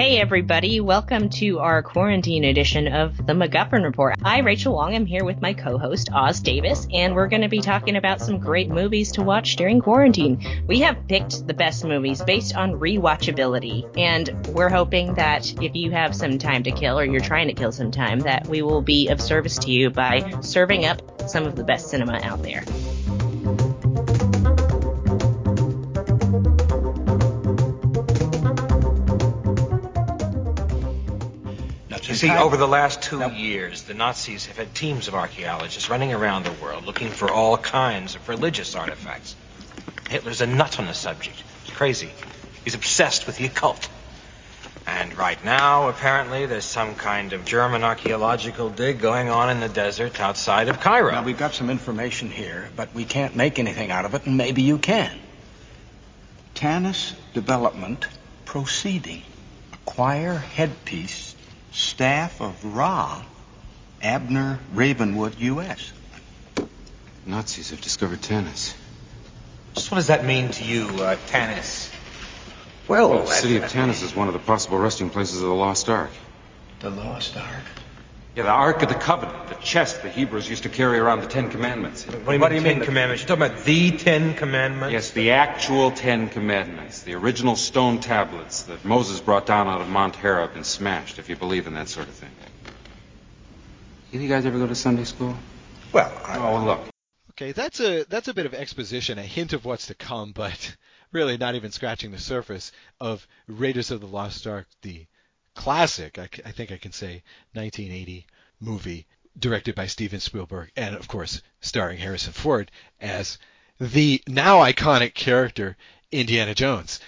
Hey, everybody. Welcome to our quarantine edition of the MacGuffin Report. I, Raechel Wong, am here with my co host, Os Davis, and we're going to be talking about some great movies to watch during quarantine. We have picked the best movies based on rewatchability, and we're hoping that if you have some time to kill or you're trying to kill some time, that we will be of service to you by serving up some of the best cinema out there. See, over the last two years, the Nazis have had teams of archaeologists running around the world looking for all kinds of religious artifacts. Hitler's a nut on the subject. He's crazy. He's obsessed with the occult. And right now, apparently, there's some kind of German archaeological dig going on in the desert outside of Cairo. Now, we've got some information here, but we can't make anything out of it, and maybe you can. Tanis development proceeding. Acquire headpiece staff of Ra, Abner Ravenwood, U.S. Nazis have discovered Tanis. Just what does that mean to you, uh, Tanis? Well, The city of Tanis is one of the possible resting places of the Lost Ark. The Lost Ark. Yeah, the Ark of the Covenant, the chest the Hebrews used to carry around the Ten Commandments. What do you mean, Ten Commandments? You're talking about the Ten Commandments? Yes, the actual Ten Commandments, the original stone tablets that Moses brought down out of Mount Horeb and smashed, if you believe in that sort of thing. You guys ever go to Sunday school? Well, I, Oh, look. Okay, that's a that's a bit of exposition, a hint of what's to come, but really not even scratching the surface of Raiders of the Lost Ark, the classic, I, I think I can say, 1980 movie directed by Steven Spielberg, and of course starring Harrison Ford as the now iconic character Indiana Jones.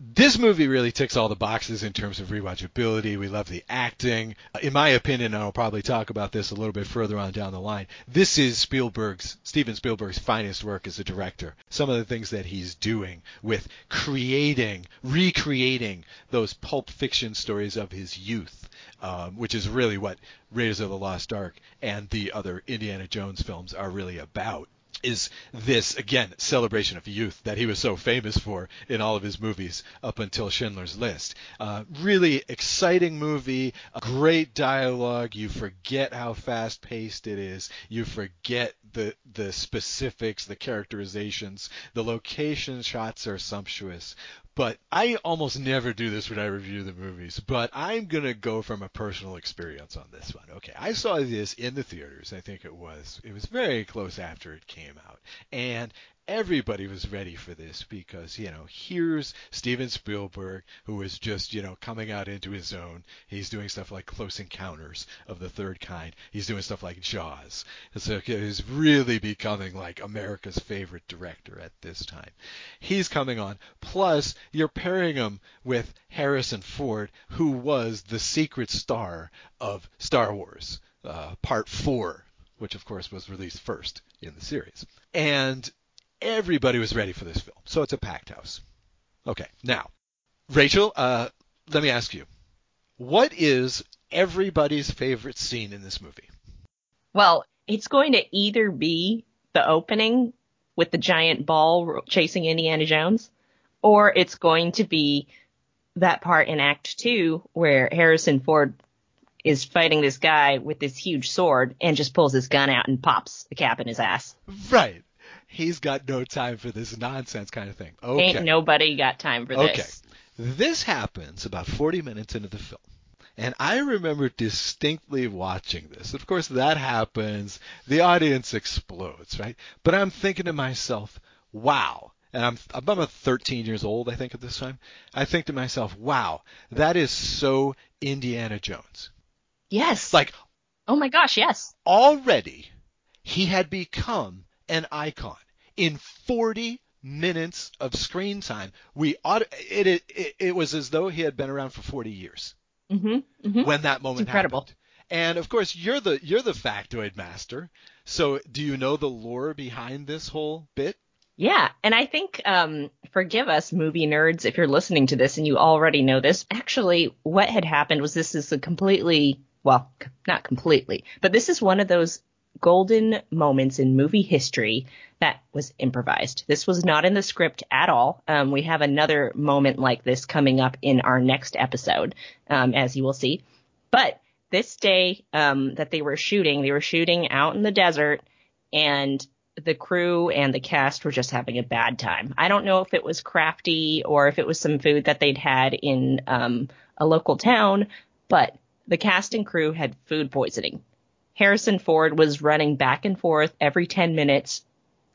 This movie really ticks all the boxes in terms of rewatchability. We love the acting. In my opinion, and I'll probably talk about this a little bit further on down the line, this is Spielberg's, Steven Spielberg's finest work as a director. Some of the things that he's doing with creating, recreating those pulp fiction stories of his youth, um, which is really what Raiders of the Lost Ark and the other Indiana Jones films are really about is this again celebration of youth that he was so famous for in all of his movies up until Schindler's List. Uh, really exciting movie, great dialogue. You forget how fast paced it is. You forget the the specifics, the characterizations. The location shots are sumptuous. But I almost never do this when I review the movies. But I'm gonna go from a personal experience on this one. Okay, I saw this in the theaters. I think it was. It was very close after it came out, and everybody was ready for this because you know here's Steven Spielberg who is just you know coming out into his own. He's doing stuff like Close Encounters of the Third Kind. He's doing stuff like Jaws. So he's really becoming like America's favorite director at this time. He's coming on. Plus you're pairing him with Harrison Ford, who was the secret star of Star Wars uh, Part Four, which of course was released first in the series. And everybody was ready for this film. So it's a packed house. Okay, now, Raechel, uh, let me ask you, what is everybody's favorite scene in this movie? Well, it's going to either be the opening with the giant ball chasing Indiana Jones, or it's going to be that part in Act Two where Harrison Ford is fighting this guy with this huge sword and just pulls his gun out and pops the cap in his ass. Right. He's got no time for this nonsense kind of thing. Okay. Ain't nobody got time for Okay. this. Okay. This happens about 40 minutes into the film. And I remember distinctly watching this. Of course, that happens. The audience explodes, right? But I'm thinking to myself, wow. And I'm, I'm about 13 years old, I think, at this time. I think to myself, wow, that is so Indiana Jones. Yes. Like, oh my gosh, yes. already he had become an icon in 40 minutes of screen time. We ought it, it, it, it was as though he had been around for 40 years hmm hmm when that moment incredible. happened. And of course, you're the you're the factoid master. So, do you know the lore behind this whole bit? Yeah, and I think um, forgive us, movie nerds, if you're listening to this and you already know this. Actually, what had happened was this is a completely well, c- not completely, but this is one of those golden moments in movie history that was improvised. This was not in the script at all. Um, we have another moment like this coming up in our next episode, um, as you will see. But this day um, that they were shooting, they were shooting out in the desert, and the crew and the cast were just having a bad time. I don't know if it was crafty or if it was some food that they'd had in um, a local town, but the cast and crew had food poisoning. Harrison Ford was running back and forth every 10 minutes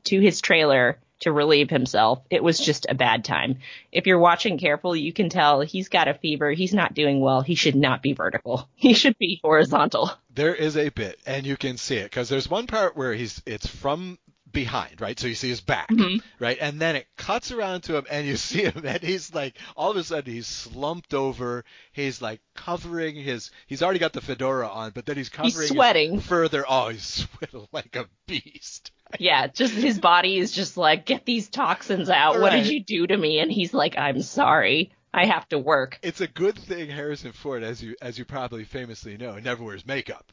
to his trailer to relieve himself. It was just a bad time. If you're watching carefully, you can tell he's got a fever. He's not doing well. He should not be vertical. He should be horizontal. There is a bit, and you can see it because there's one part where he's it's from behind, right? So you see his back, mm-hmm. right? And then it cuts around to him and you see him and he's like all of a sudden he's slumped over. He's like covering his he's already got the fedora on, but then he's covering he's sweating further. Oh, he's sweating like a beast. yeah, just his body is just like get these toxins out. Right. What did you do to me? And he's like I'm sorry. I have to work. It's a good thing Harrison Ford, as you as you probably famously know, never wears makeup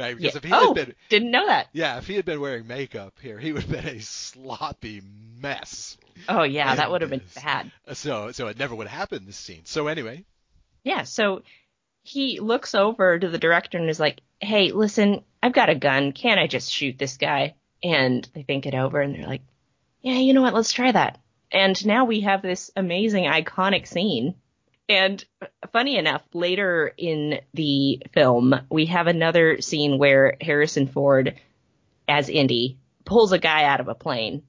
right? Because yeah. if he oh, had been, didn't know that. Yeah, if he had been wearing makeup here, he would have been a sloppy mess. Oh yeah, that would have been bad. Uh, so so it never would have happened this scene. So anyway. Yeah, so he looks over to the director and is like, "Hey, listen, I've got a gun. Can't I just shoot this guy?" And they think it over and they're like, "Yeah, you know what? Let's try that." And now we have this amazing iconic scene and funny enough, later in the film, we have another scene where Harrison Ford, as Indy, pulls a guy out of a plane.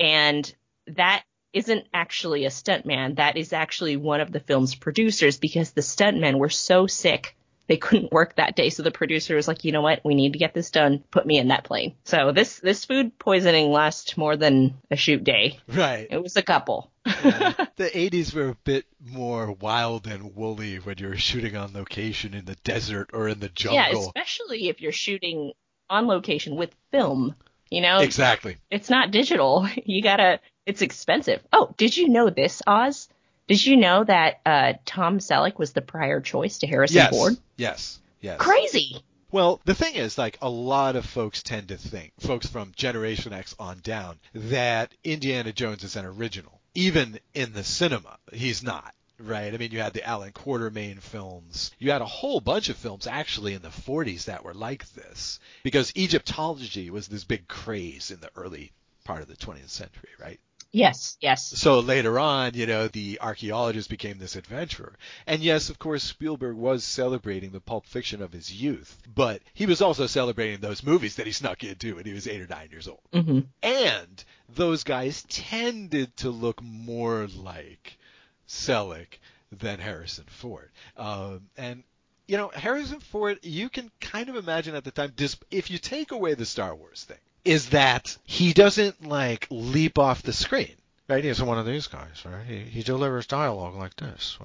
And that isn't actually a stuntman. That is actually one of the film's producers because the stuntmen were so sick they couldn't work that day. So the producer was like, you know what? We need to get this done. Put me in that plane. So this, this food poisoning lasts more than a shoot day. Right. It was a couple. Yeah. The 80s were a bit more wild and woolly when you're shooting on location in the desert or in the jungle. Yeah, especially if you're shooting on location with film. You know? Exactly. It's not digital. You gotta, it's expensive. Oh, did you know this, Os? Did you know that uh, Tom Selleck was the prior choice to Harrison yes. Ford? Yes. Yes. Crazy. Well, the thing is, like, a lot of folks tend to think, folks from Generation X on down, that Indiana Jones is an original. Even in the cinema, he's not. Right. I mean, you had the Allan Quatermain films. You had a whole bunch of films actually in the 40s that were like this because Egyptology was this big craze in the early part of the 20th century, right? Yes, yes. So later on, you know, the archaeologist became this adventurer. And yes, of course, Spielberg was celebrating the pulp fiction of his youth, but he was also celebrating those movies that he snuck into when he was eight or nine years old. Mm-hmm. And those guys tended to look more like Selleck than Harrison Ford. Um, and you know, Harrison Ford, you can kind of imagine at the time, if you take away the Star Wars thing, is that he doesn't like leap off the screen. Right? He isn't one of these guys, right? He, he delivers dialogue like this.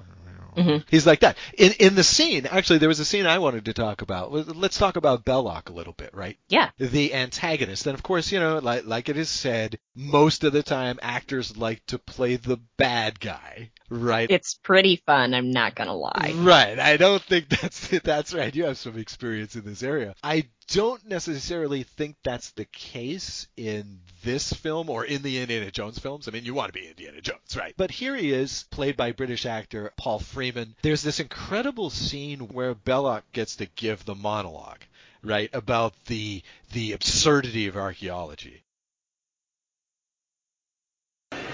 Mm-hmm. He's like that. In in the scene, actually, there was a scene I wanted to talk about. Let's talk about Belloq a little bit, right? Yeah. The antagonist, and of course, you know, like like it is said, most of the time actors like to play the bad guy, right? It's pretty fun. I'm not gonna lie. Right. I don't think that's that's right. You have some experience in this area. I don't necessarily think that's the case in this film or in the Indiana Jones films. I mean, you want to be Indiana Jones, right? But here he is, played by British actor Paul Freeman. There's this incredible scene where Belloq gets to give the monologue, right, about the the absurdity of archaeology.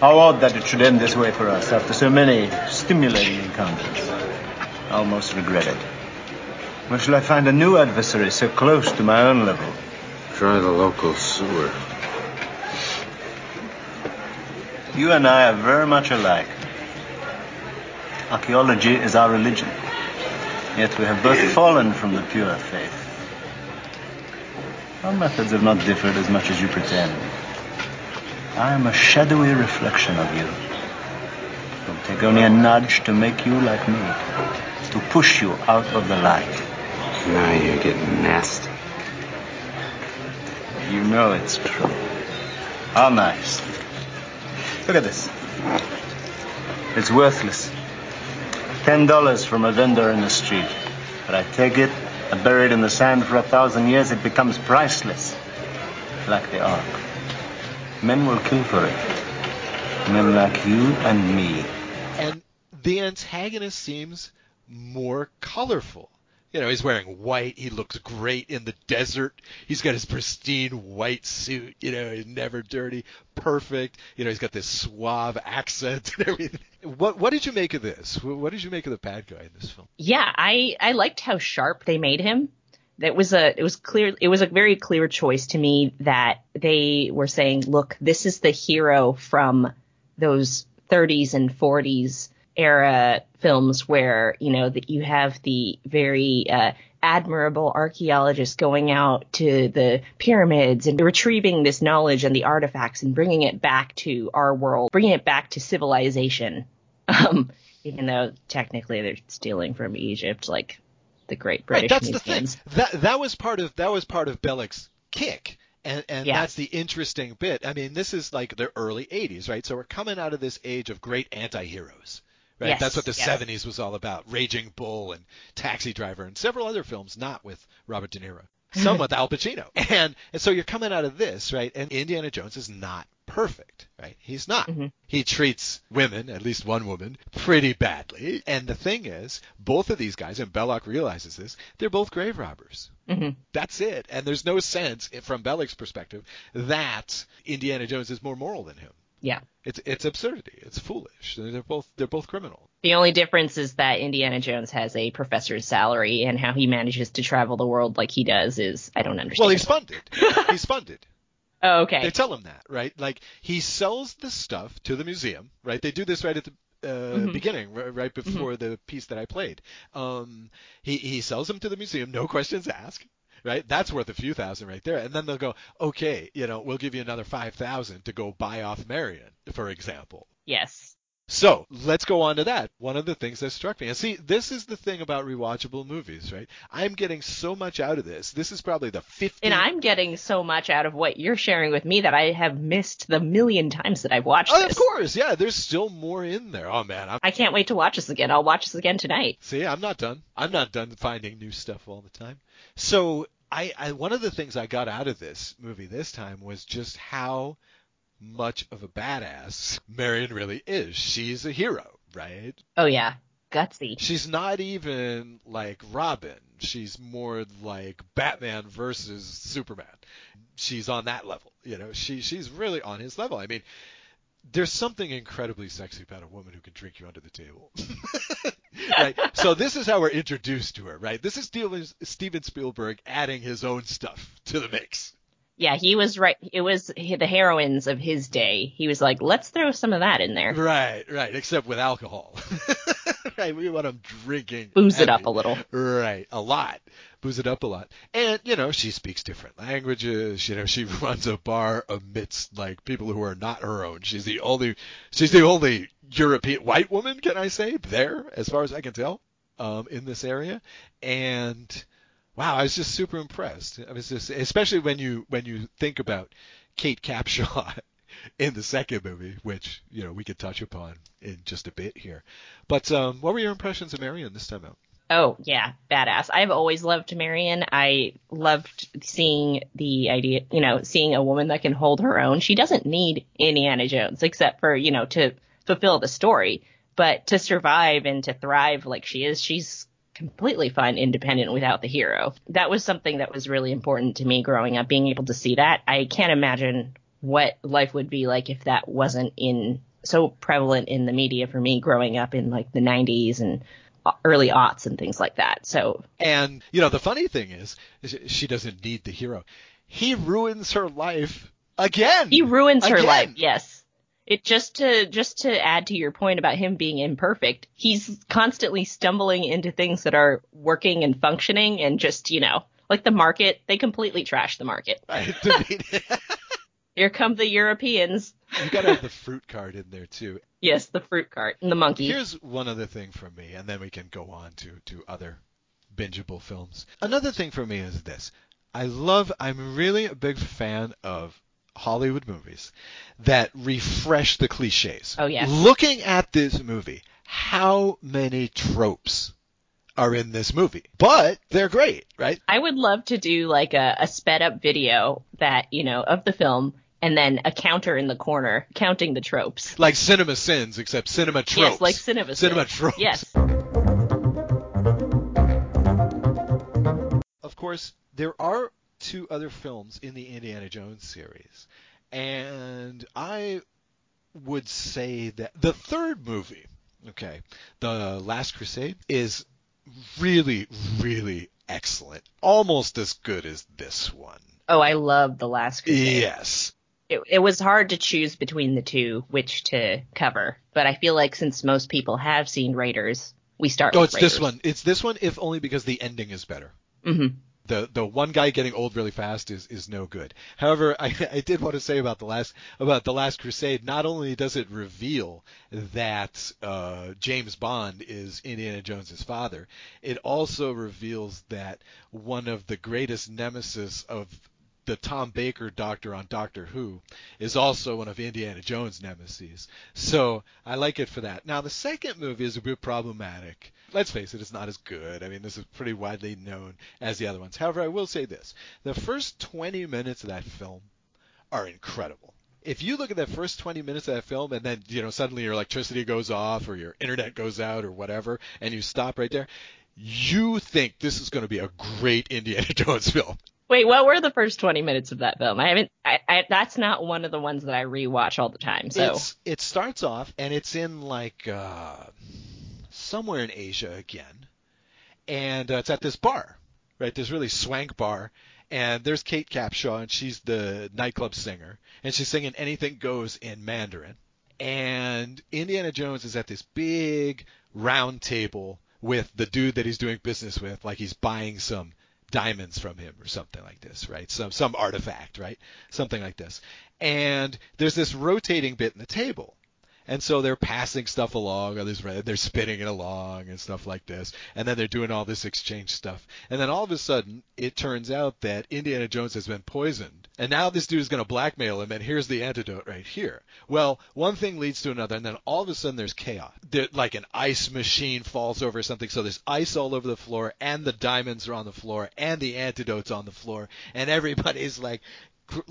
How odd that it should end this way for us after so many stimulating encounters. I almost regret it. Where shall I find a new adversary so close to my own level? Try the local sewer. You and I are very much alike. Archaeology is our religion. Yet we have both fallen from the pure faith. Our methods have not differed as much as you pretend. I am a shadowy reflection of you. It will take only a nudge to make you like me, to push you out of the light. Now you're getting nasty. You know it's true. How nice. Look at this. It's worthless. Ten dollars from a vendor in the street. But I take it I it in the sand for a thousand years, it becomes priceless. Like the Ark. Men will kill for it. Men like you and me. And the antagonist seems more colorful. You know, he's wearing white. He looks great in the desert. He's got his pristine white suit. You know, he's never dirty, perfect. You know, he's got this suave accent and everything. What What did you make of this? What did you make of the bad guy in this film? Yeah, I I liked how sharp they made him. That was a it was clear it was a very clear choice to me that they were saying, look, this is the hero from those 30s and 40s era films where you know that you have the very uh, admirable archaeologist going out to the pyramids and retrieving this knowledge and the artifacts and bringing it back to our world, bringing it back to civilization. Um, even though technically they're stealing from Egypt, like the Great British right, that's Museums. the thing. That that was part of that was part of Belloq's kick. And, and Yeah. that's the interesting bit. I mean, this is like the early 80s, right? So we're coming out of this age of great anti-heroes, right? Yes, that's what the yes. 70s was all about. Raging Bull and Taxi Driver and several other films, not with Robert De Niro, some with Al Pacino. And, and so you're coming out of this, right? And Indiana Jones is not perfect, right? He's not. Mhm. He treats women, at least one woman, pretty badly. And the thing is, both of these guys, and Belloq realizes this, they're both grave robbers. hmm That's it. And there's no sense, from Belloq's perspective, that Indiana Jones is more moral than him. Yeah. It's it's absurdity. It's foolish. They're both they're both criminal. The only difference is that Indiana Jones has a professor's salary, and how he manages to travel the world like he does is I don't understand. Well, he's funded. he's funded. oh, okay. They tell him that, right? Like he sells the stuff to the museum, right? They do this right at the uh, Mhm. beginning, r- right before the piece that I played. Um, he he sells them to the museum, no questions asked. Right, that's worth a few thousand right there, and then they'll go, okay, you know, we'll give you another five thousand to go buy off Marion, for example. yes. So let's go on to that. One of the things that struck me, and see, this is the thing about rewatchable movies, right? I'm getting so much out of this. This is probably the 50th. And I'm getting so much out of what you're sharing with me that I have missed the million times that I've watched Oh, this. of course, yeah. There's still more in there. Oh man, I'm, I can't wait to watch this again. I'll watch this again tonight. see, I'm not done. I'm not done finding new stuff all the time. So I, I, one of the things I got out of this movie this time was just how much of a badass Marion really is. She's a hero, right? Oh yeah, gutsy. She's not even like Robin. She's more like Batman versus Superman. She's on that level. You know, she she's really on his level. I mean, there's something incredibly sexy about a woman who can drink you under the table. right? So this is how we're introduced to her, right? This is Steven, Steven Spielberg adding his own stuff to the mix. Yeah, he was right. It was the heroines of his day. He was like, let's throw some of that in there. Right, right, except with alcohol. right, we want them drinking. Booze it up a little. Right, a lot. Booze it up a lot. And, you know, she speaks different languages. You know, she runs a bar amidst, like, people who are not her own. She's the only, she's the only European, white woman, can I say, there, as far as I can tell, um, in this area. And, wow, I was just super impressed. I was just, especially when you, when you think about Kate Capshaw in the second movie, which, you know, we could touch upon in just a bit here. But, um, what were your impressions of Marion this time out? Oh yeah, badass. I've always loved Marion. I loved seeing the idea, you know, seeing a woman that can hold her own. She doesn't need Indiana Jones except for, you know, to fulfill the story, but to survive and to thrive like she is, she's completely fine independent without the hero. That was something that was really important to me growing up, being able to see that. I can't imagine what life would be like if that wasn't in so prevalent in the media for me growing up in like the 90s and early aughts and things like that. So And, you know, the funny thing is, is she doesn't need the hero. He ruins her life again. he ruins her life. Yes. It just to just to add to your point about him being imperfect, he's constantly stumbling into things that are working and functioning and just, you know, like the market, they completely trash the market. Right, Here come the Europeans. you gotta have the fruit cart in there too. Yes, the fruit cart and the monkey. Here's one other thing from me, and then we can go on to, to other bingeable films. Another thing for me is this. I love, I'm really a big fan of Hollywood movies that refresh the cliches. Oh, yes. Looking at this movie, how many tropes are in this movie, but they're great, right? I would love to do like a, a sped up video that, you know, of the film and then a counter in the corner counting the tropes. Like Cinema Sins, except cinema tropes. Yes, like cinema Cinema sins. tropes. Yes. Of course, there are two other films in the Indiana Jones series, and I would say that the third movie, okay, The Last Crusade, is really, really excellent. Almost as good as this one. Oh, I love The Last Crusade. Yes. It, it was hard to choose between the two which to cover, but I feel like since most people have seen Raiders, we start Oh, it's Raiders. this one. It's this one, if only because the ending is better. hmm the the one guy getting old really fast is is no good. However, I I did want to say about the last about the last Crusade. Not only does it reveal that uh, James Bond is Indiana Jones's father, it also reveals that one of the greatest nemesis of the Tom Baker Doctor on Doctor Who is also one of Indiana Jones' nemesis. So I like it for that. Now the second movie is a bit problematic. Let's face it, it's not as good. I mean, this is pretty widely known as the other ones. However, I will say this: the first 20 minutes of that film are incredible. If you look at that first 20 minutes of that film and then, you know, suddenly your electricity goes off or your internet goes out or whatever and you stop right there, you think this is going to be a great Indiana Jones film. Wait, what were the first 20 minutes of that film? I haven't, I, I, that's not one of the ones that I rewatch all the time, so. It's, it starts off and it's in like uh, somewhere in Asia again, and uh, it's at this bar, right? This really swank bar, and there's Kate Capshaw and she's the nightclub singer, and she's singing "Anything Goes" in Mandarin, and Indiana Jones is at this big round table with the dude that he's doing business with, like he's buying some diamonds from him or something like this, right? Some some artifact, right? Something like this. And there's this rotating bit in the table. And so they're passing stuff along, or there's, they're spinning it along and stuff like this. And then they're doing all this exchange stuff. And then all of a sudden, it turns out that Indiana Jones has been poisoned. And now this dude is going to blackmail him, and here's the antidote right here. Well, one thing leads to another, and then all of a sudden there's chaos. There, like an ice machine falls over something, so there's ice all over the floor, and the diamonds are on the floor, and the antidote's on the floor, and everybody's like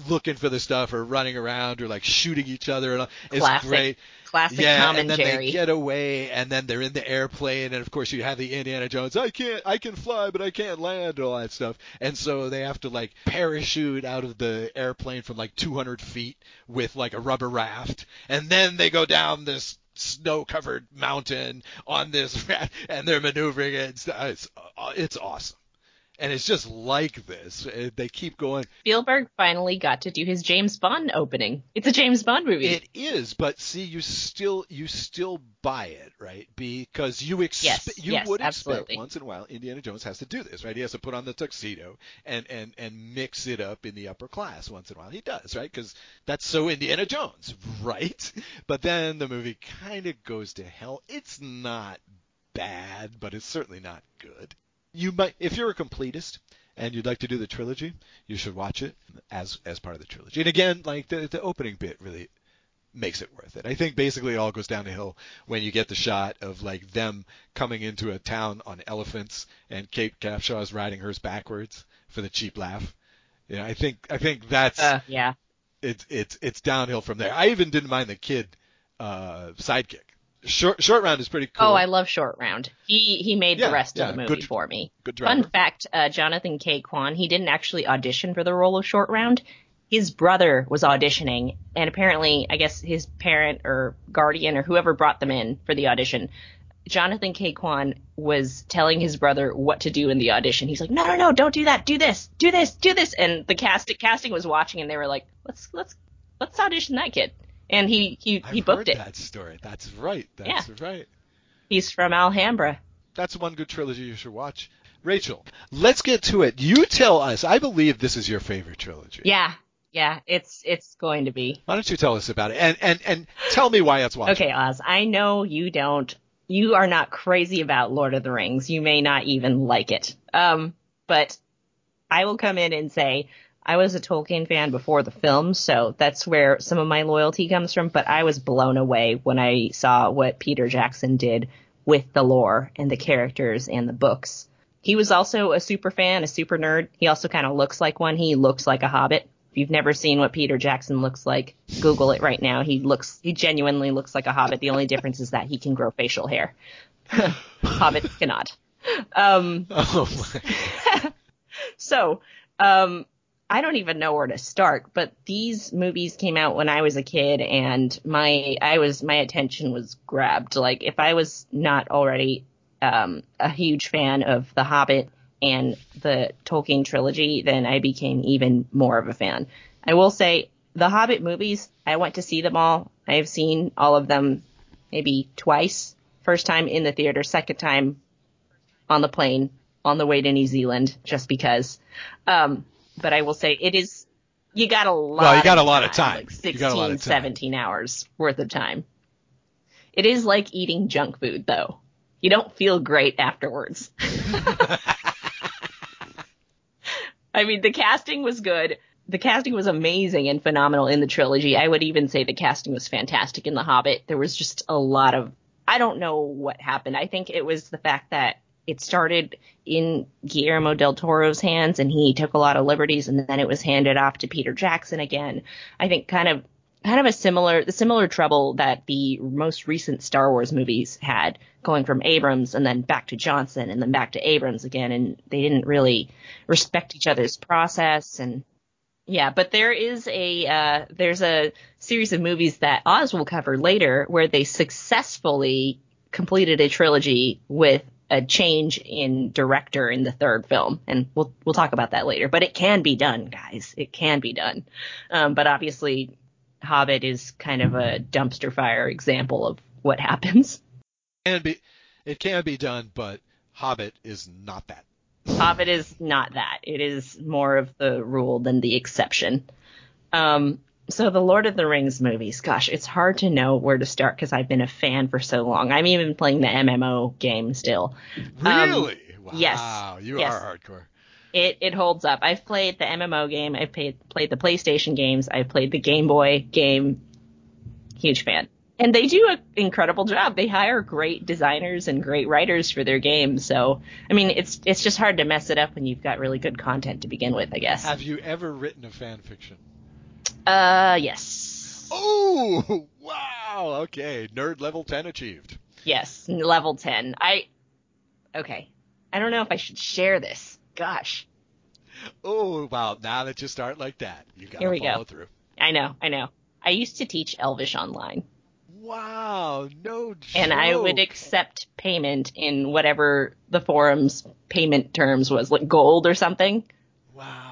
looking for the stuff or running around or like shooting each other. And all. It's Classic. great. Classic yeah, and then they get away, and then they're in the airplane, and of course you have the Indiana Jones. I can't, I can fly, but I can't land, and all that stuff. And so they have to like parachute out of the airplane from like 200 feet with like a rubber raft, and then they go down this snow-covered mountain on this, raft, and they're maneuvering it. It's, it's, uh, it's awesome. And it's just like this. They keep going. Spielberg finally got to do his James Bond opening. It's a James Bond movie. It is, but see, you still you still buy it, right? Because you expect Yes, you yes, would absolutely. expect once in a while Indiana Jones has to do this, right? He has to put on the tuxedo and and and mix it up in the upper class once in a while. He does, right? Because that's so Indiana Jones, right? But then the movie kind of goes to hell. It's not bad, but it's certainly not good. You might, if you're a completist and you'd like to do the trilogy, you should watch it as as part of the trilogy. And again, like the the opening bit really makes it worth it. I think basically it all goes down the hill when you get the shot of like them coming into a town on elephants and Kate Capshaw is riding hers backwards for the cheap laugh. Yeah, I think I think that's uh, yeah. it's it's it's downhill from there. I even didn't mind the kid uh, sidekick. Short short round is pretty cool. Oh, I love Short Round. He he made Yeah, the rest yeah, of the movie good- for me. good driver. Fun fact: uh, Jonathan Ke Quan he didn't actually audition for the role of Short Round. His brother was auditioning, and apparently, I guess his parent or guardian or whoever brought them in for the audition. Jonathan Ke Quan was telling his brother what to do in the audition. He's like, "No, no, no, don't do that. Do this. Do this. Do this." And the cast casting was watching, and they were like, "Let's let's let's audition that kid." And he he I've he booked heard it. that story. That's right. That's right. He's from Alhambra. That's one good trilogy you should watch. Raechel, let's get to it. You tell us. I believe this is your favorite trilogy. Yeah, yeah, it's it's going to be. Why don't you tell us about it and and and tell me why it's watchable. Okay, Os, I know you don't you are not crazy about Lord of the Rings. You may not even like it. Um, but I will come in and say I was a Tolkien fan before the film, so that's where some of my loyalty comes from, but I was blown away when I saw what Peter Jackson did with the lore and the characters and the books. He was also a super fan, a super nerd. He also kind of looks like one. He looks like a hobbit. If you've never seen what Peter Jackson looks like, Google it right now. He looks, he genuinely looks like a hobbit. The only difference is that he can grow facial hair. Hobbit cannot. Um, oh my. so, um, I don't even know where to start, but these movies came out when I was a kid and my, I was, my attention was grabbed. Like if I was not already, um, a huge fan of The Hobbit and the Tolkien trilogy, then I became even more of a fan. I will say the Hobbit movies, I went to see them all. I have seen all of them maybe twice. First time in the theater, second time on the plane on the way to New Zealand just because. Um, but I will say it is you got a lot. Well, you got a lot of time. Like 16, 17 hours worth of time. It is like eating junk food, though. You don't feel great afterwards. I mean, the casting was good. The casting was amazing and phenomenal in the trilogy. I would even say the casting was fantastic in The Hobbit. There was just a lot of, I don't know what happened. I think it was the fact that it started in Guillermo del Toro's hands and he took a lot of liberties and then it was handed off to Peter Jackson again. I think kind of kind of a similar the similar trouble that the most recent Star Wars movies had going from Abrams and then back to Johnson and then back to Abrams again and they didn't really respect each other's process and yeah, but there is a uh, there's a series of movies that Os will cover later where they successfully completed a trilogy with a change in director in the third film, and we'll we'll talk about that later. But it can be done, guys. It can be done. Um, but obviously, Hobbit is kind of a dumpster fire example of what happens. It can be, it can be done, but Hobbit is not that. Hobbit is not that. It is more of the rule than the exception. Um, so the Lord of the Rings movies, gosh, it's hard to know where to start because I've been a fan for so long. I'm even playing the MMO game still. Really? Um, wow. Yes. You yes. are hardcore. It it holds up. I've played the MMO game. I've played played the PlayStation games. I've played the Game Boy game. Huge fan. And they do an incredible job. They hire great designers and great writers for their games. So, I mean, it's it's just hard to mess it up when you've got really good content to begin with, I guess. Have you ever written a fan fiction? Uh, yes. Oh, wow. Okay, nerd level 10 achieved. Yes, level 10. I Okay. I don't know if I should share this. Gosh. Oh, wow. Now that you start like that, you got to follow go. through. I know, I know. I used to teach Elvish online. Wow, no joke. And I would accept payment in whatever the forum's payment terms was, like gold or something. Wow.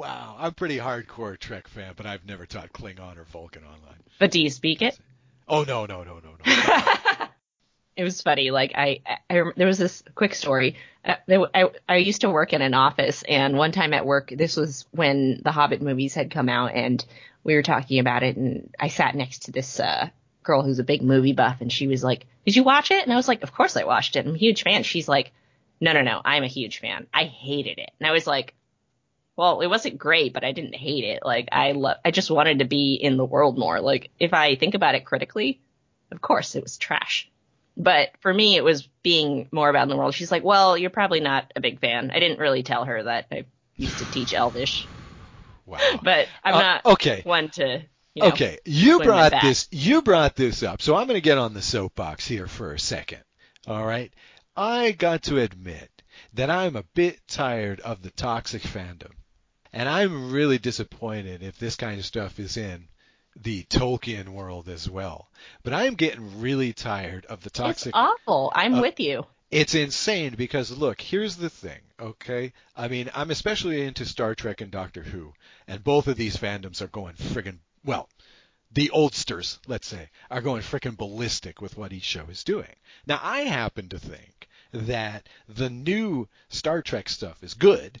Wow, I'm pretty hardcore Trek fan, but I've never taught Klingon or Vulcan online. But do you speak it? Oh no, no, no, no, no. it was funny. Like I, I, there was this quick story. Uh, I, I used to work in an office, and one time at work, this was when the Hobbit movies had come out, and we were talking about it, and I sat next to this uh, girl who's a big movie buff, and she was like, "Did you watch it?" And I was like, "Of course I watched it. I'm a huge fan." She's like, "No, no, no, I'm a huge fan. I hated it." And I was like, well, it wasn't great, but I didn't hate it. Like I love, I just wanted to be in the world more. Like if I think about it critically, of course it was trash. But for me, it was being more about in the world. She's like, well, you're probably not a big fan. I didn't really tell her that I used to teach Elvish. Wow. But I'm uh, not okay. one to. You know, okay, you brought this. You brought this up, so I'm going to get on the soapbox here for a second. All right, I got to admit that I'm a bit tired of the toxic fandom. And I'm really disappointed if this kind of stuff is in the Tolkien world as well. But I'm getting really tired of the toxic. It's awful. I'm uh, with you. It's insane because look, here's the thing, okay? I mean, I'm especially into Star Trek and Doctor Who, and both of these fandoms are going friggin' well. The oldsters, let's say, are going frickin' ballistic with what each show is doing. Now, I happen to think that the new Star Trek stuff is good,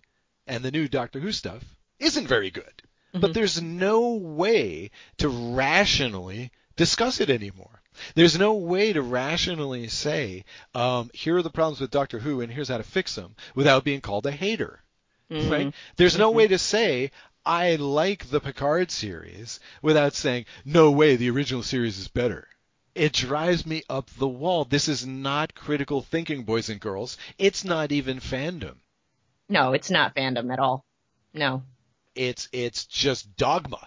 and the new Doctor Who stuff isn't very good. Mm-hmm. But there's no way to rationally discuss it anymore. There's no way to rationally say, um, here are the problems with Doctor Who and here's how to fix them without being called a hater. Mm-hmm. Right? There's no mm-hmm. way to say, I like the Picard series without saying, no way, the original series is better. It drives me up the wall. This is not critical thinking, boys and girls. It's not even fandom. No, it's not fandom at all. No. It's it's just dogma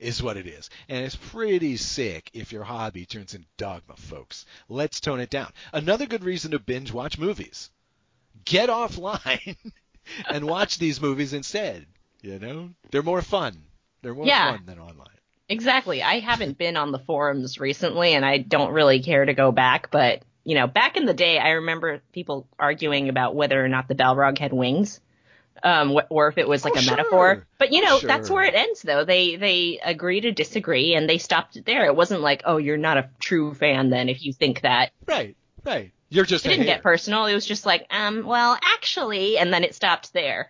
is what it is. And it's pretty sick if your hobby turns into dogma, folks. Let's tone it down. Another good reason to binge watch movies. Get offline and watch these movies instead. You know? They're more fun. They're more Yeah. fun than online. Exactly. I haven't been on the forums recently and I don't really care to go back, but you know, back in the day I remember people arguing about whether or not the Balrog had wings. Um, or if it was like Oh, a sure. metaphor. But you know, sure. that's where it ends though. They they agree to disagree and they stopped it there. It wasn't like, oh, you're not a true fan then if you think that. Right, right. You're just It didn't hater. get personal. It was just like, um, well, actually, and then it stopped there.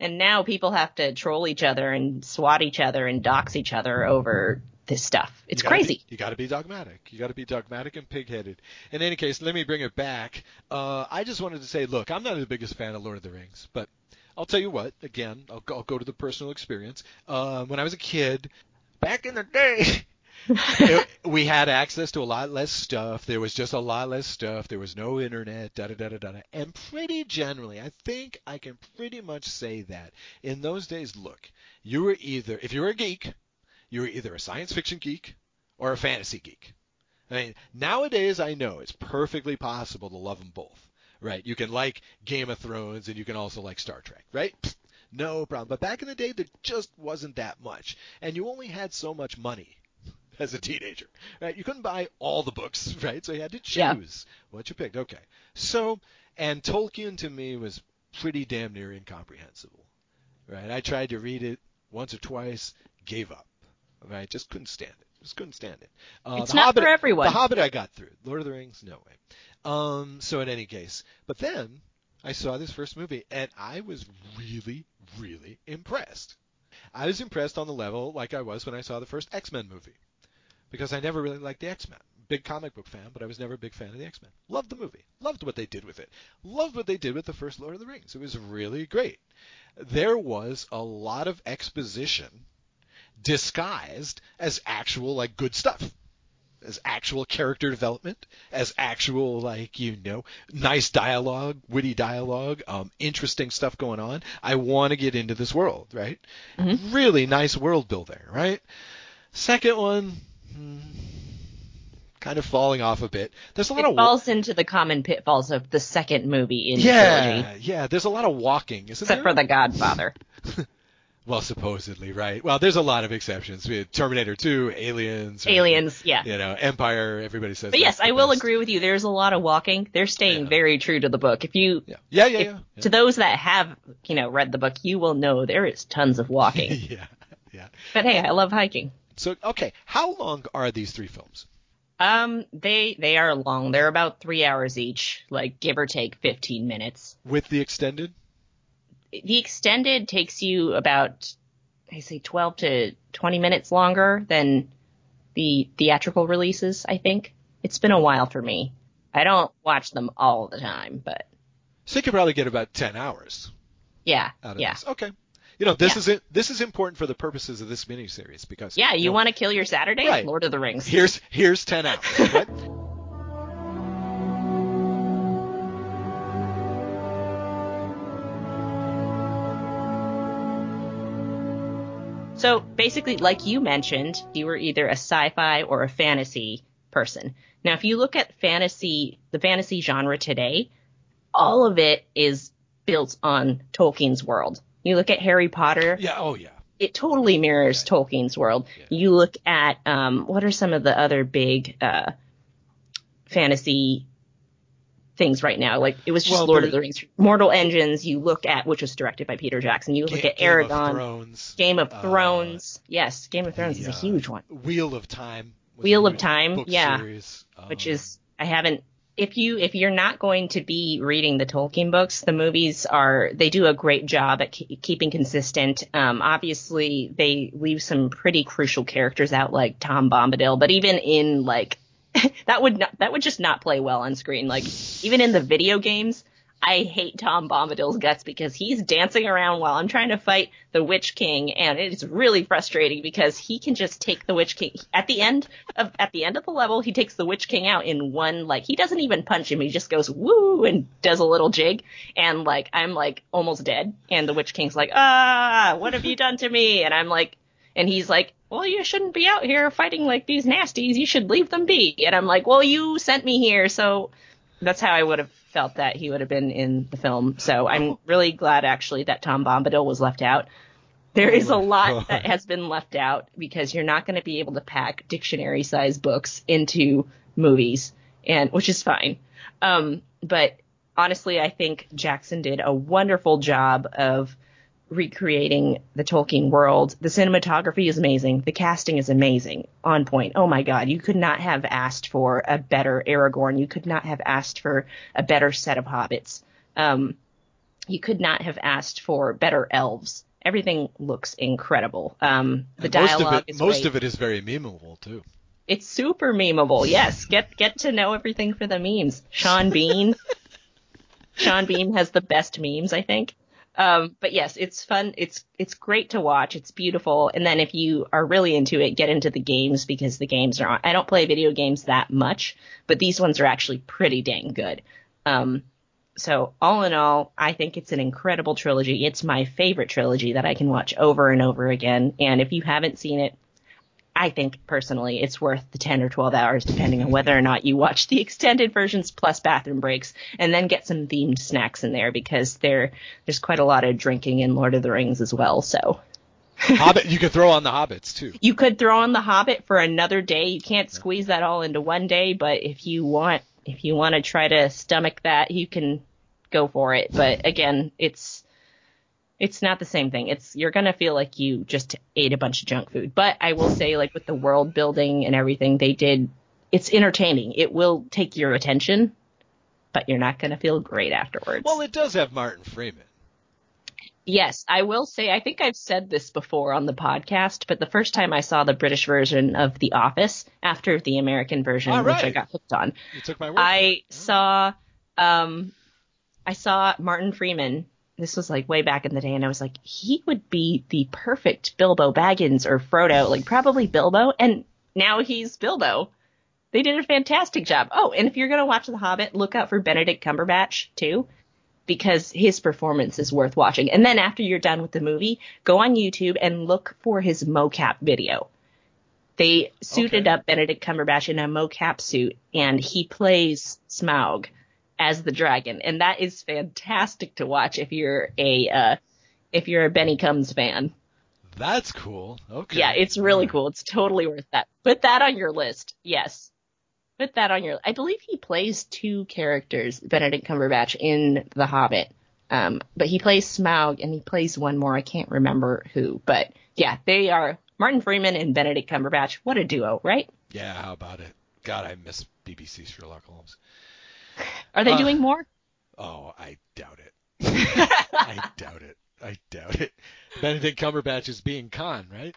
And now people have to troll each other and swat each other and dox each other over this stuff. It's You crazy. be- you got to be dogmatic. You got to be dogmatic and pig-headed. In any case, let me bring it back. Uh, I just wanted to say, look, I'm not the biggest fan of Lord of the Rings, but I'll tell you what. Again, I'll go, I'll go to the personal experience. Um, when I was a kid, back in the day, it- we had access to a lot less stuff. There was just a lot less stuff. There was no internet. Da da da da. da. And pretty generally, I think I can pretty much say that in those days, look, you were either if you were a geek, you were either a science fiction geek or a fantasy geek. I mean, nowadays I know it's perfectly possible to love them both, right? You can like Game of Thrones and you can also like Star Trek, right? Pfft, No problem. But back in the day, there just wasn't that much, and you only had so much money as a teenager, right? You couldn't buy all the books, right? So you had to choose Yeah. what you picked. Okay. So, and Tolkien to me was pretty damn near incomprehensible, right? I tried to read it once or twice, gave up, right? Just couldn't stand it. Just couldn't stand it. Uh, It's the not Hobbit, for everyone. The Hobbit I got through. Lord of the Rings, no way. Um, so in any case, but then I saw this first movie and I was really, really impressed. I was impressed on the level like I was when I saw the first X-Men movie because I never really liked the X-Men. Big comic book fan, but I was never a big fan of the X-Men. Loved the movie. Loved what they did with it. Loved what they did with the first Lord of the Rings. It was really great. There was a lot of exposition disguised as actual like good stuff. As actual character development, as actual like you know nice dialogue, witty dialogue, um, interesting stuff going on. I want to get into this world, right? Really nice world building, right? Second one, hmm, kind of falling off a bit. There's a lot It of wa- falls into the common pitfalls of the second movie in the yeah, trilogy, yeah. There's a lot of walking, isn't except there? for The Godfather. Well, supposedly, right? Well, there's a lot of exceptions. We had Terminator 2, Aliens, right? Aliens, yeah. You know, Empire. Everybody says. But yes, I will best. agree with you. There's a lot of walking. They're staying Yeah. very true to the book. If you, Yeah, yeah, yeah, if- yeah. yeah. to those that have, you know, read the book, you will know there is tons of walking. yeah, yeah. but hey, I love hiking. So, okay, how long are these three films? Um, they they are long. They're about three hours each, like give or take 15 minutes. With the extended? The extended takes you about, I say, 12 to 20 minutes longer than the theatrical releases. I think it's been a while for me. I don't watch them all the time, but So you could probably get about 10 hours yeah, out of yeah. this. Okay. You know, this Yeah. is it. This is important for the purposes of this miniseries because Yeah, you know, want to kill your Saturday? Right. Lord of the Rings. Here's here's 10 hours. Right? So basically, like you mentioned, you were either a sci-fi or a fantasy person. Now, if you look at fantasy, the fantasy genre today, all of it is built on Tolkien's world. You look at Harry Potter, yeah. Oh yeah. it totally mirrors Tolkien's world. Yeah. You look at um, what are some of the other big uh, fantasy things right now? Like it was just Well, Lord of the Rings, Mortal Engines. You look at which was directed by Peter Jackson. You look Ga- at Game of Thrones. Game of uh, Thrones. yes, Game of Thrones is a uh, huge one, Wheel of Time. Wheel of Time, yeah. series. which Um, is I haven't. If you if you're not going to be reading the Tolkien books, the movies are they do a great job at ke- keeping consistent. Um, obviously, they leave some pretty crucial characters out, like Tom Bombadil. But even in like that would not that would just not play well on screen. Like even in the video games, I hate Tom Bombadil's guts because he's dancing around while I'm trying to fight the Witch King, and it's really frustrating because he can just take the Witch King at the end of at the end of the level. He takes the Witch King out in one like he doesn't even punch him. He just goes woo and does a little jig, and like I'm like almost dead, and the Witch King's like ah, what have you done to me? And I'm like, and he's like, well, you shouldn't be out here fighting like these nasties. You should leave them be. And I'm like, well, you sent me here, so that's how I would have felt that he would have been in the film. So I'm really glad actually that Tom Bombadil was left out. There is a lot that has been left out because you're not going to be able to pack dictionary sized books into movies and which is fine. Um, but honestly, I think Jackson did a wonderful job of recreating the Tolkien world. The cinematography is amazing. The casting is amazing. On point. Oh my god, you could not have asked for a better Aragorn. You could not have asked for a better set of hobbits. Um, you could not have asked for better elves. Everything looks incredible. Um, the And most dialogue of it, is most great. of it is very memeable too. It's super memeable. Yes, get get to know everything for the memes. Sean Bean. Sean Bean has the best memes, I think. Um, but yes, it's fun. It's it's great to watch. It's beautiful. And then if you are really into it, get into the games because the games are. I don't play video games that much, but these ones are actually pretty dang good. Um, so all in all, I think it's an incredible trilogy. It's my favorite trilogy that I can watch over and over again. And if you haven't seen it, I think personally it's worth the 10 or 12 hours depending on whether or not you watch the extended versions plus bathroom breaks and then get some themed snacks in there because there there's quite a lot of drinking in Lord of the Rings as well. So Hobbit, you could throw on the hobbits too. you could throw on the Hobbit for another day. You can't squeeze that all into one day, but if you want if you want to try to stomach that, you can go for it. But again, it's it's not the same thing. It's you're gonna feel like you just ate a bunch of junk food. But I will say, like with the world building and everything, they did. It's entertaining. It will take your attention, but you're not gonna feel great afterwards. Well, it does have Martin Freeman. Yes, I will say, I think I've said this before on the podcast, but the first time I saw the British version of The Office after the American version, All which I got hooked on, You took my word. I saw, um, I saw Martin Freeman. This was like way back in the day, and I was like, he would be the perfect Bilbo Baggins or Frodo, like probably Bilbo, and now he's Bilbo. They did a fantastic job. Oh, and if you're gonna watch The Hobbit, look out for Benedict Cumberbatch too because his performance is worth watching. And then after you're done with the movie, go on YouTube and look for his mocap video. They suited Okay. up Benedict Cumberbatch in a mocap suit and he plays Smaug as the dragon. And that is fantastic to watch if you're a uh if you're a Benny Combs fan. That's cool. Okay. Yeah, it's really cool. It's totally worth that. Put that on your list. Yes. Put that on your I believe he plays two characters, Benedict Cumberbatch in The Hobbit. Um, but he plays Smaug and he plays one more. I can't remember who, but yeah, they are Martin Freeman and Benedict Cumberbatch. What a duo, right? Yeah, how about it? God, I miss BBC Sherlock Holmes. Are they Uh, doing more? Oh, I doubt it. I doubt it. I doubt it. Benedict Cumberbatch is being Khan, right?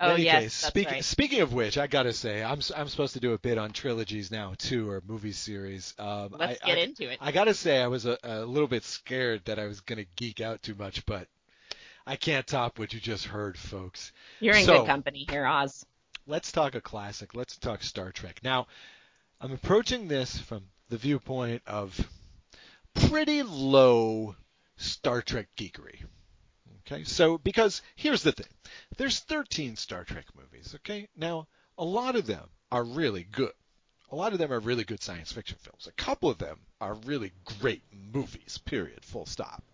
In Oh any yes, case, speak, right. speaking of which, I gotta say, I'm I'm supposed to do a bit on trilogies now too, or movie series. Um, Let's I, get I, into it. I gotta say, I was a, a little bit scared that I was gonna geek out too much, but I can't top what you just heard, folks. You're in so- good company here, Os. Let's talk a classic. Let's talk Star Trek. Now, I'm approaching this from the viewpoint of pretty low Star Trek geekery. Okay, so because here's the thing there's 13 Star Trek movies, okay? Now, a lot of them are really good. A lot of them are really good science fiction films. A couple of them are really great movies, period, full stop.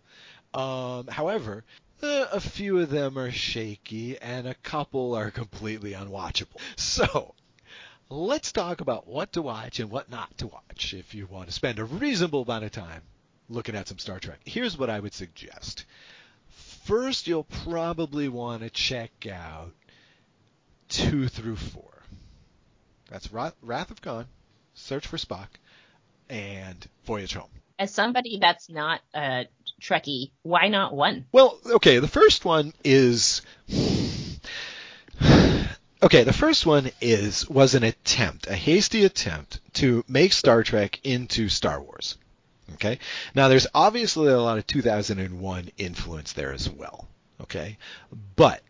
Um, however, uh, a few of them are shaky and a couple are completely unwatchable. So, let's talk about what to watch and what not to watch if you want to spend a reasonable amount of time looking at some Star Trek. Here's what I would suggest. First, you'll probably want to check out 2 through 4. That's Wrath Wrath of Khan, Search for Spock, and Voyage Home. As somebody that's not a Trekkie, why not one? Well, okay, the first one is Okay, the first one is was an attempt, a hasty attempt to make Star Trek into Star Wars. Okay. Now there's obviously a lot of 2001 influence there as well. Okay. But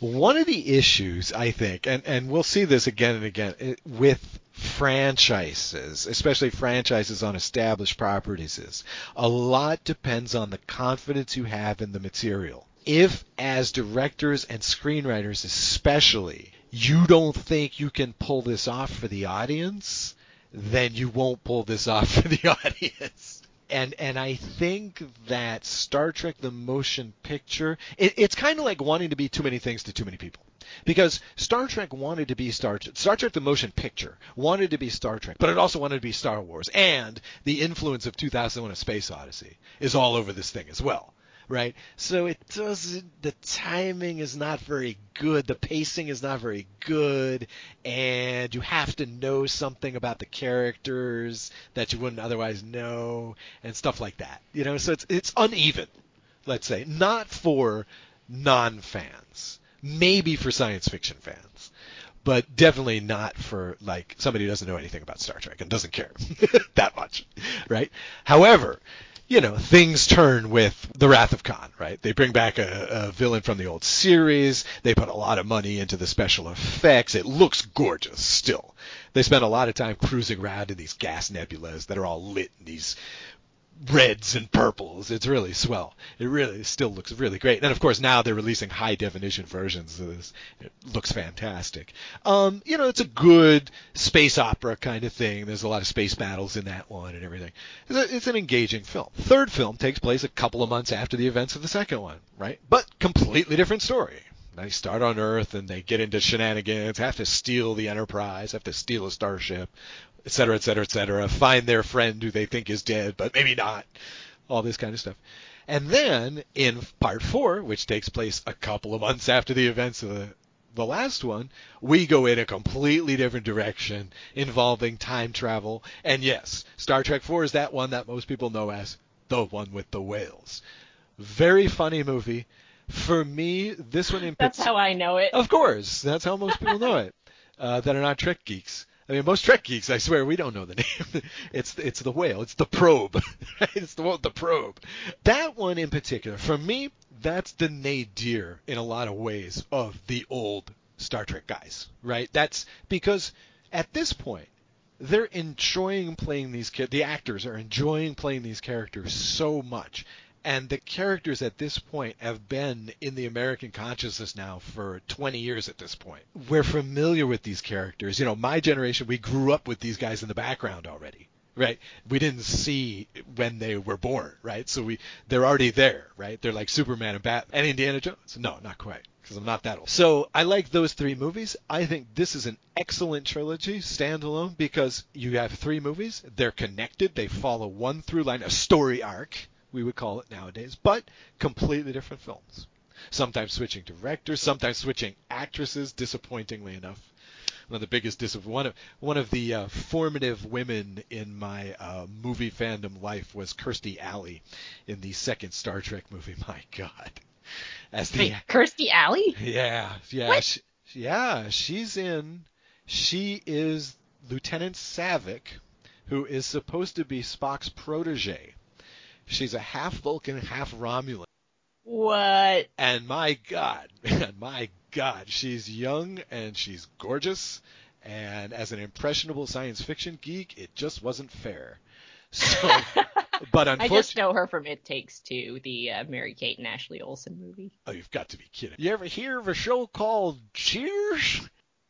one of the issues I think, and, and we'll see this again and again eh, with franchises, especially franchises on established properties, is a lot depends on the confidence you have in the material. If, as directors and screenwriters especially, you don't think you can pull this off for the audience, then you won't pull this off for the audience. And and I think that Star Trek the motion picture it, it's kind of like wanting to be too many things to too many people. Because Star Trek wanted to be Star Trek, Star Trek the motion picture wanted to be Star Trek, but it also wanted to be Star Wars. And the influence of 2001: A Space Odyssey is all over this thing as well right? So it doesn't, the timing is not very good, the pacing is not very good, and you have to know something about the characters that you wouldn't otherwise know, and stuff like that. You know, so it's it's uneven, let's say, not for non-fans, maybe for science fiction fans but definitely not for like somebody who doesn't know anything about Star Trek and doesn't care that much, right? However, you know, things turn with the Wrath of Khan, right? They bring back a, a, villain from the old series. They put a lot of money into the special effects. It looks gorgeous still. They spend a lot of time cruising around in these gas nebulas that are all lit in these reds and purples. It's really swell. It really still looks really great. And of course now they're releasing high definition versions of this. It looks fantastic. Um, you know, it's a good space opera kind of thing. There's a lot of space battles in that one and everything. It's, a, it's an engaging film. Third film takes place a couple of months after the events of the second one, right? But completely different story. They start on Earth and they get into shenanigans, have to steal the Enterprise, have to steal a starship, et cetera, et cetera, et cetera, find their friend who they think is dead, but maybe not, all this kind of stuff. And then in part four, which takes place a couple of months after the events of the, the last one, we go in a completely different direction involving time travel. And yes, Star Trek 4 is that one that most people know as the one with the whales. Very funny movie. For me, this one in That's how I know it. Of course, that's how most people know it. Uh, that are not Trek geeks. I mean, most Trek geeks, I swear, we don't know the name. it's it's the whale. It's the probe. it's the one the probe. That one in particular, for me, that's the nadir in a lot of ways of the old Star Trek guys, right? That's because at this point, they're enjoying playing these. The actors are enjoying playing these characters so much and the characters at this point have been in the American consciousness now for 20 years at this point. We're familiar with these characters. You know, my generation, we grew up with these guys in the background already. Right, we didn't see when they were born, right? So we, they're already there, right? They're like Superman and Bat and Indiana Jones. No, not quite because I'm not that old. So I like those three movies. I think this is an excellent trilogy, standalone, because you have three movies. They're connected. They follow one through line, a story arc, we would call it nowadays, but completely different films. Sometimes switching directors, sometimes switching actresses, disappointingly enough. One of the biggest dis- one of one of the uh, formative women in my uh, movie fandom life was Kirstie Alley in the second Star Trek movie. My God, as the Wait, Kirstie Alley? Yeah, yeah, she, yeah. She's in. She is Lieutenant Saavik, who is supposed to be Spock's protege She's a half Vulcan, half Romulan. What? And my God, man, my God, she's young and she's gorgeous. And as an impressionable science fiction geek, it just wasn't fair. So, but unfortunately, I just know her from It Takes Two, the uh, Mary Kate and Ashley Olsen movie. Oh, you've got to be kidding! You ever hear of a show called Cheers?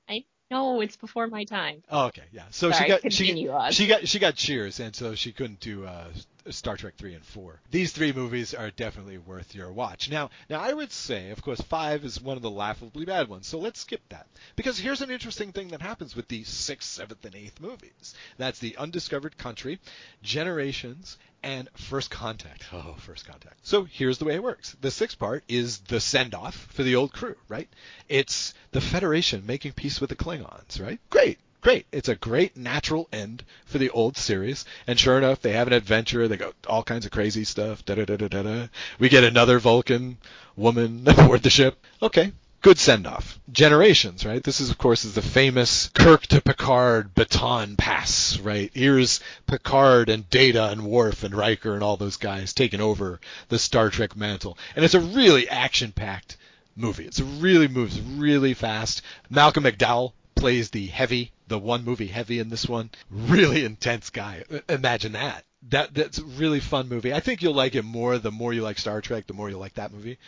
I know it's before my time. Oh, okay, yeah. So Sorry, she got she, she got she got Cheers, and so she couldn't do uh, Star Trek 3 and 4. These three movies are definitely worth your watch. Now, now I would say, of course, 5 is one of the laughably bad ones, so let's skip that. Because here's an interesting thing that happens with the 6th, 7th, and 8th movies. That's the Undiscovered Country, Generations, and First Contact. Oh, First Contact. So here's the way it works. The sixth part is the send-off for the old crew, right? It's the Federation making peace with the Klingons, right? Great great. It's a great natural end for the old series. And sure enough, they have an adventure. They go all kinds of crazy stuff. Da da da da da. We get another Vulcan woman aboard the ship. Okay, good send off. Generations, right? This is, of course, is the famous Kirk to Picard baton pass, right? Here's Picard and Data and Worf and Riker and all those guys taking over the Star Trek mantle. And it's a really action packed movie. It really moves really fast. Malcolm McDowell plays the heavy, the one movie heavy in this one. Really intense guy. Imagine that. That that's a really fun movie. I think you'll like it more the more you like Star Trek, the more you like that movie.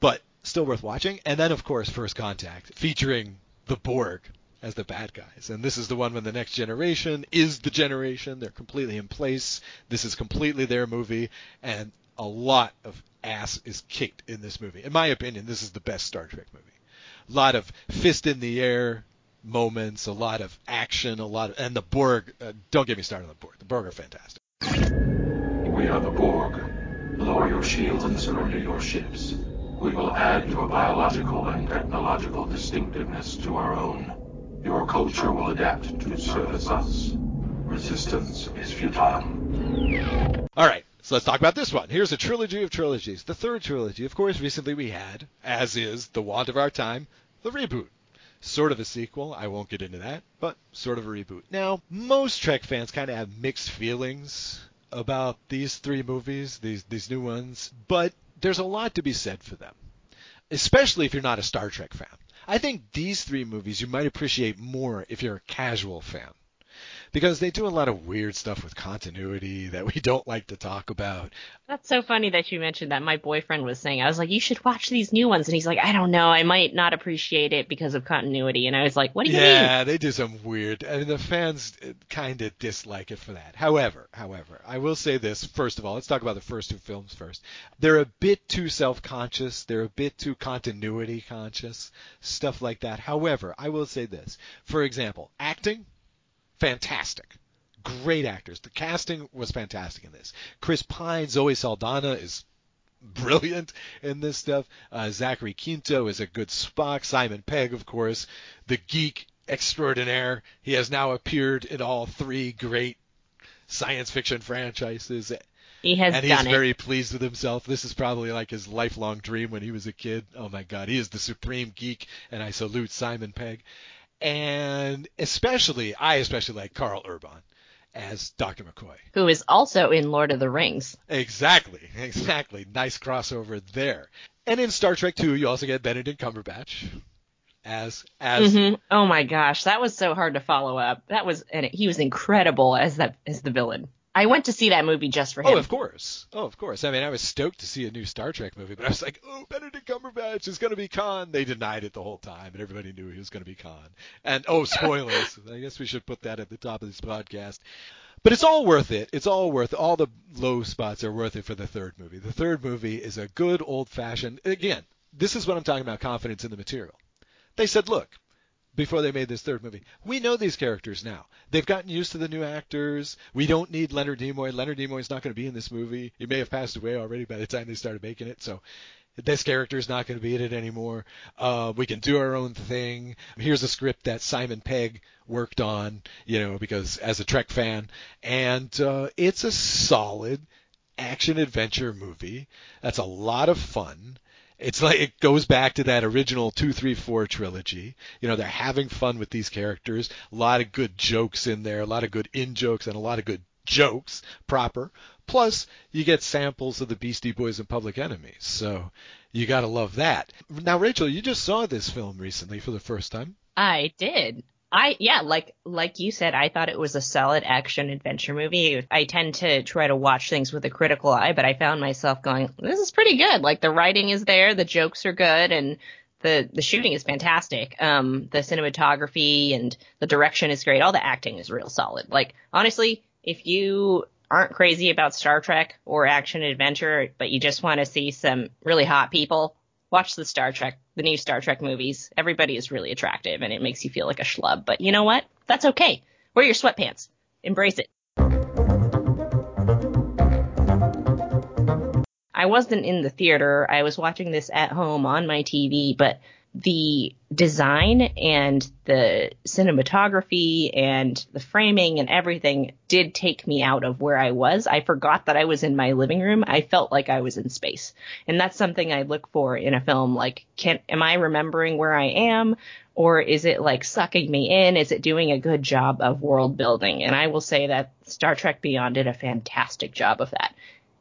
But still worth watching. And then, of course, First Contact, featuring the Borg as the bad guys. And this is the one when the next generation is the generation. They're completely in place. This is completely their movie. And a lot of ass is kicked in this movie. In my opinion, this is the best Star Trek movie. A lot of fist in the air moments, a lot of action, a lot of, and the Borg, uh, don't get me started on the Borg. The Borg are fantastic. We are the Borg. Lower your shields and surrender your ships. We will add your biological and technological distinctiveness to our own. Your culture will adapt to service us. Resistance is futile. All right, so let's talk about this one. Here's a trilogy of trilogies. The third trilogy, of course, recently we had, as is the want of our time, the reboot. Sort of a sequel. I won't get into that, but sort of a reboot. Now, most Trek fans kind of have mixed feelings about these three movies, these these new ones, but there's a lot to be said for them, especially if you're not a Star Trek fan. I think these three movies you might appreciate more if you're a casual fan because they do a lot of weird stuff with continuity that we don't like to talk about. That's so funny that you mentioned that. My boyfriend was saying, I was like, you should watch these new ones. And he's like, I don't know. I might not appreciate it because of continuity. And I was like, what do you yeah, mean? Yeah, they do some weird. I mean, the fans uh, kind of dislike it for that. However, however, I will say this. First of all, let's talk about the first two films first. They're a bit too self-conscious. They're a bit too continuity conscious. Stuff like that. However, I will say this. For example, acting fantastic. Great actors. The casting was fantastic in this. Chris Pine, Zoe Saldana is brilliant in this stuff. Uh, Zachary Quinto is a good Spock. Simon Pegg, of course, the geek extraordinaire. He has now appeared in all three great science fiction franchises. He has and he's very pleased with himself. This is probably like his lifelong dream when he was a kid. Oh my God, he is the supreme geek, and I salute Simon Pegg and especially I especially like Karl Urban as Dr. McCoy, who is also in Lord of the Rings. Exactly, exactly. Nice crossover there. And in Star Trek 2, you also get Benedict Cumberbatch as as. Mm-hmm. Oh my gosh, that was so hard to follow up. That was and he was incredible as that as the villain. I went to see that movie just for oh, him. Oh, of course. Oh, of course. I mean, I was stoked to see a new Star Trek movie, but I was like, oh, Benedict Cumberbatch is going to be Khan. They denied it the whole time, and everybody knew he was going to be Khan. And, oh, spoilers. I guess we should put that at the top of this podcast. But it's all worth it. It's all worth it. All the low spots are worth it for the third movie. The third movie is a good old fashioned, again, this is what I'm talking about confidence in the material. They said, look, before they made this third movie. We know these characters now. They've gotten used to the new actors. We don't need Leonard Nimoy. Leonard Nimoy's not going to be in this movie. He may have passed away already by the time they started making it. So this character is not going to be in it anymore. Uh, we can do our own thing. Here's a script that Simon Pegg worked on, you know, because as a Trek fan, and uh, it's a solid action adventure movie. That's a lot of fun. It's like it goes back to that original two, three, four trilogy. You know, they're having fun with these characters. A lot of good jokes in there, a lot of good in jokes, and a lot of good jokes proper. Plus, you get samples of the Beastie Boys and Public Enemies. So you gotta love that. Now, Raechel, you just saw this film recently for the first time. I did. I yeah, like like you said, I thought it was a solid action adventure movie. I tend to try to watch things with a critical eye, but I found myself going, "This is pretty good." Like the writing is there, the jokes are good, and the the shooting is fantastic. Um, the cinematography and the direction is great. All the acting is real solid. Like honestly, if you aren't crazy about Star Trek or action adventure, but you just want to see some really hot people watch the Star Trek, the new Star Trek movies. Everybody is really attractive and it makes you feel like a schlub. But you know what? That's okay. Wear your sweatpants. Embrace it. I wasn't in the theater. I was watching this at home on my TV, but the design and the cinematography and the framing and everything did take me out of where I was. I forgot that I was in my living room. I felt like I was in space. And that's something I look for in a film. Like, can, am I remembering where I am? Or is it like sucking me in? Is it doing a good job of world building? And I will say that Star Trek Beyond did a fantastic job of that.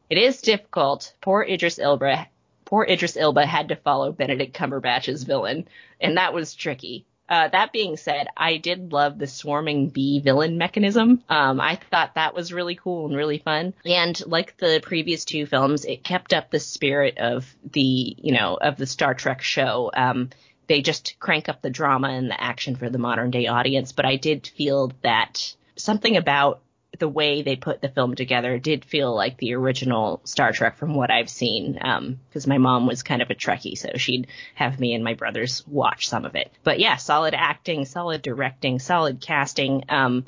It is difficult. Poor Idris Elba poor Idris Elba had to follow Benedict Cumberbatch's villain, and that was tricky. Uh, that being said, I did love the swarming bee villain mechanism. Um, I thought that was really cool and really fun. And like the previous two films, it kept up the spirit of the, you know, of the Star Trek show. Um, they just crank up the drama and the action for the modern day audience. But I did feel that something about the way they put the film together did feel like the original Star Trek from what I've seen. Because um, my mom was kind of a Trekkie, so she'd have me and my brothers watch some of it. But yeah, solid acting, solid directing, solid casting. Um,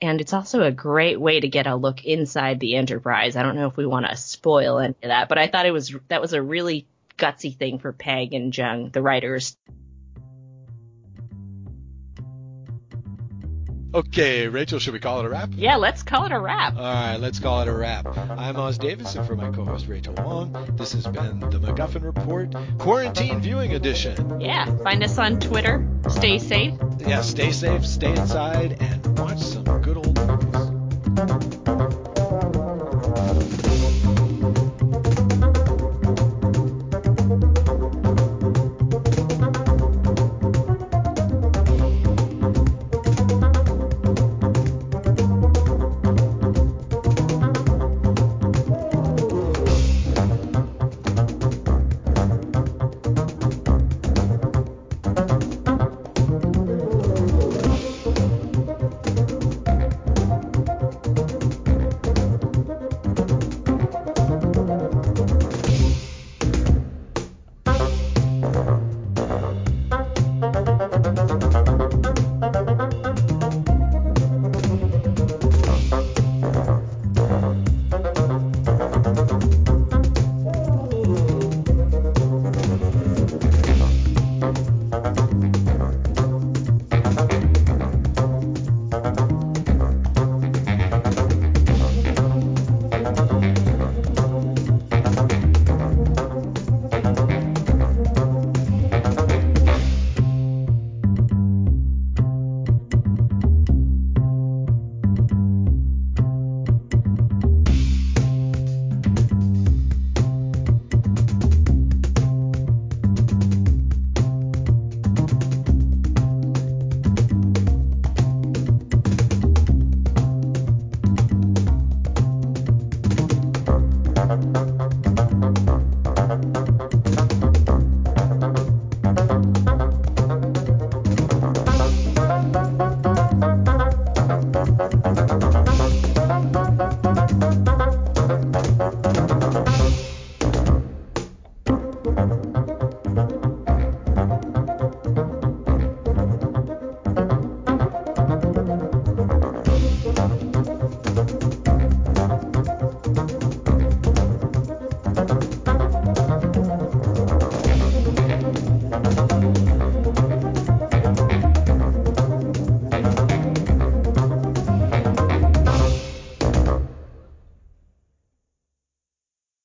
and it's also a great way to get a look inside the Enterprise. I don't know if we want to spoil any of that, but I thought it was that was a really gutsy thing for Pegg and Jung, the writers, Okay, Raechel, should we call it a wrap? Yeah, let's call it a wrap. All right, let's call it a wrap. I'm Os Davidson for my co-host Raechel Wong, this has been the MacGuffin Report Quarantine Viewing Edition. Yeah, find us on Twitter. Stay safe. Yeah, stay safe, stay inside, and watch some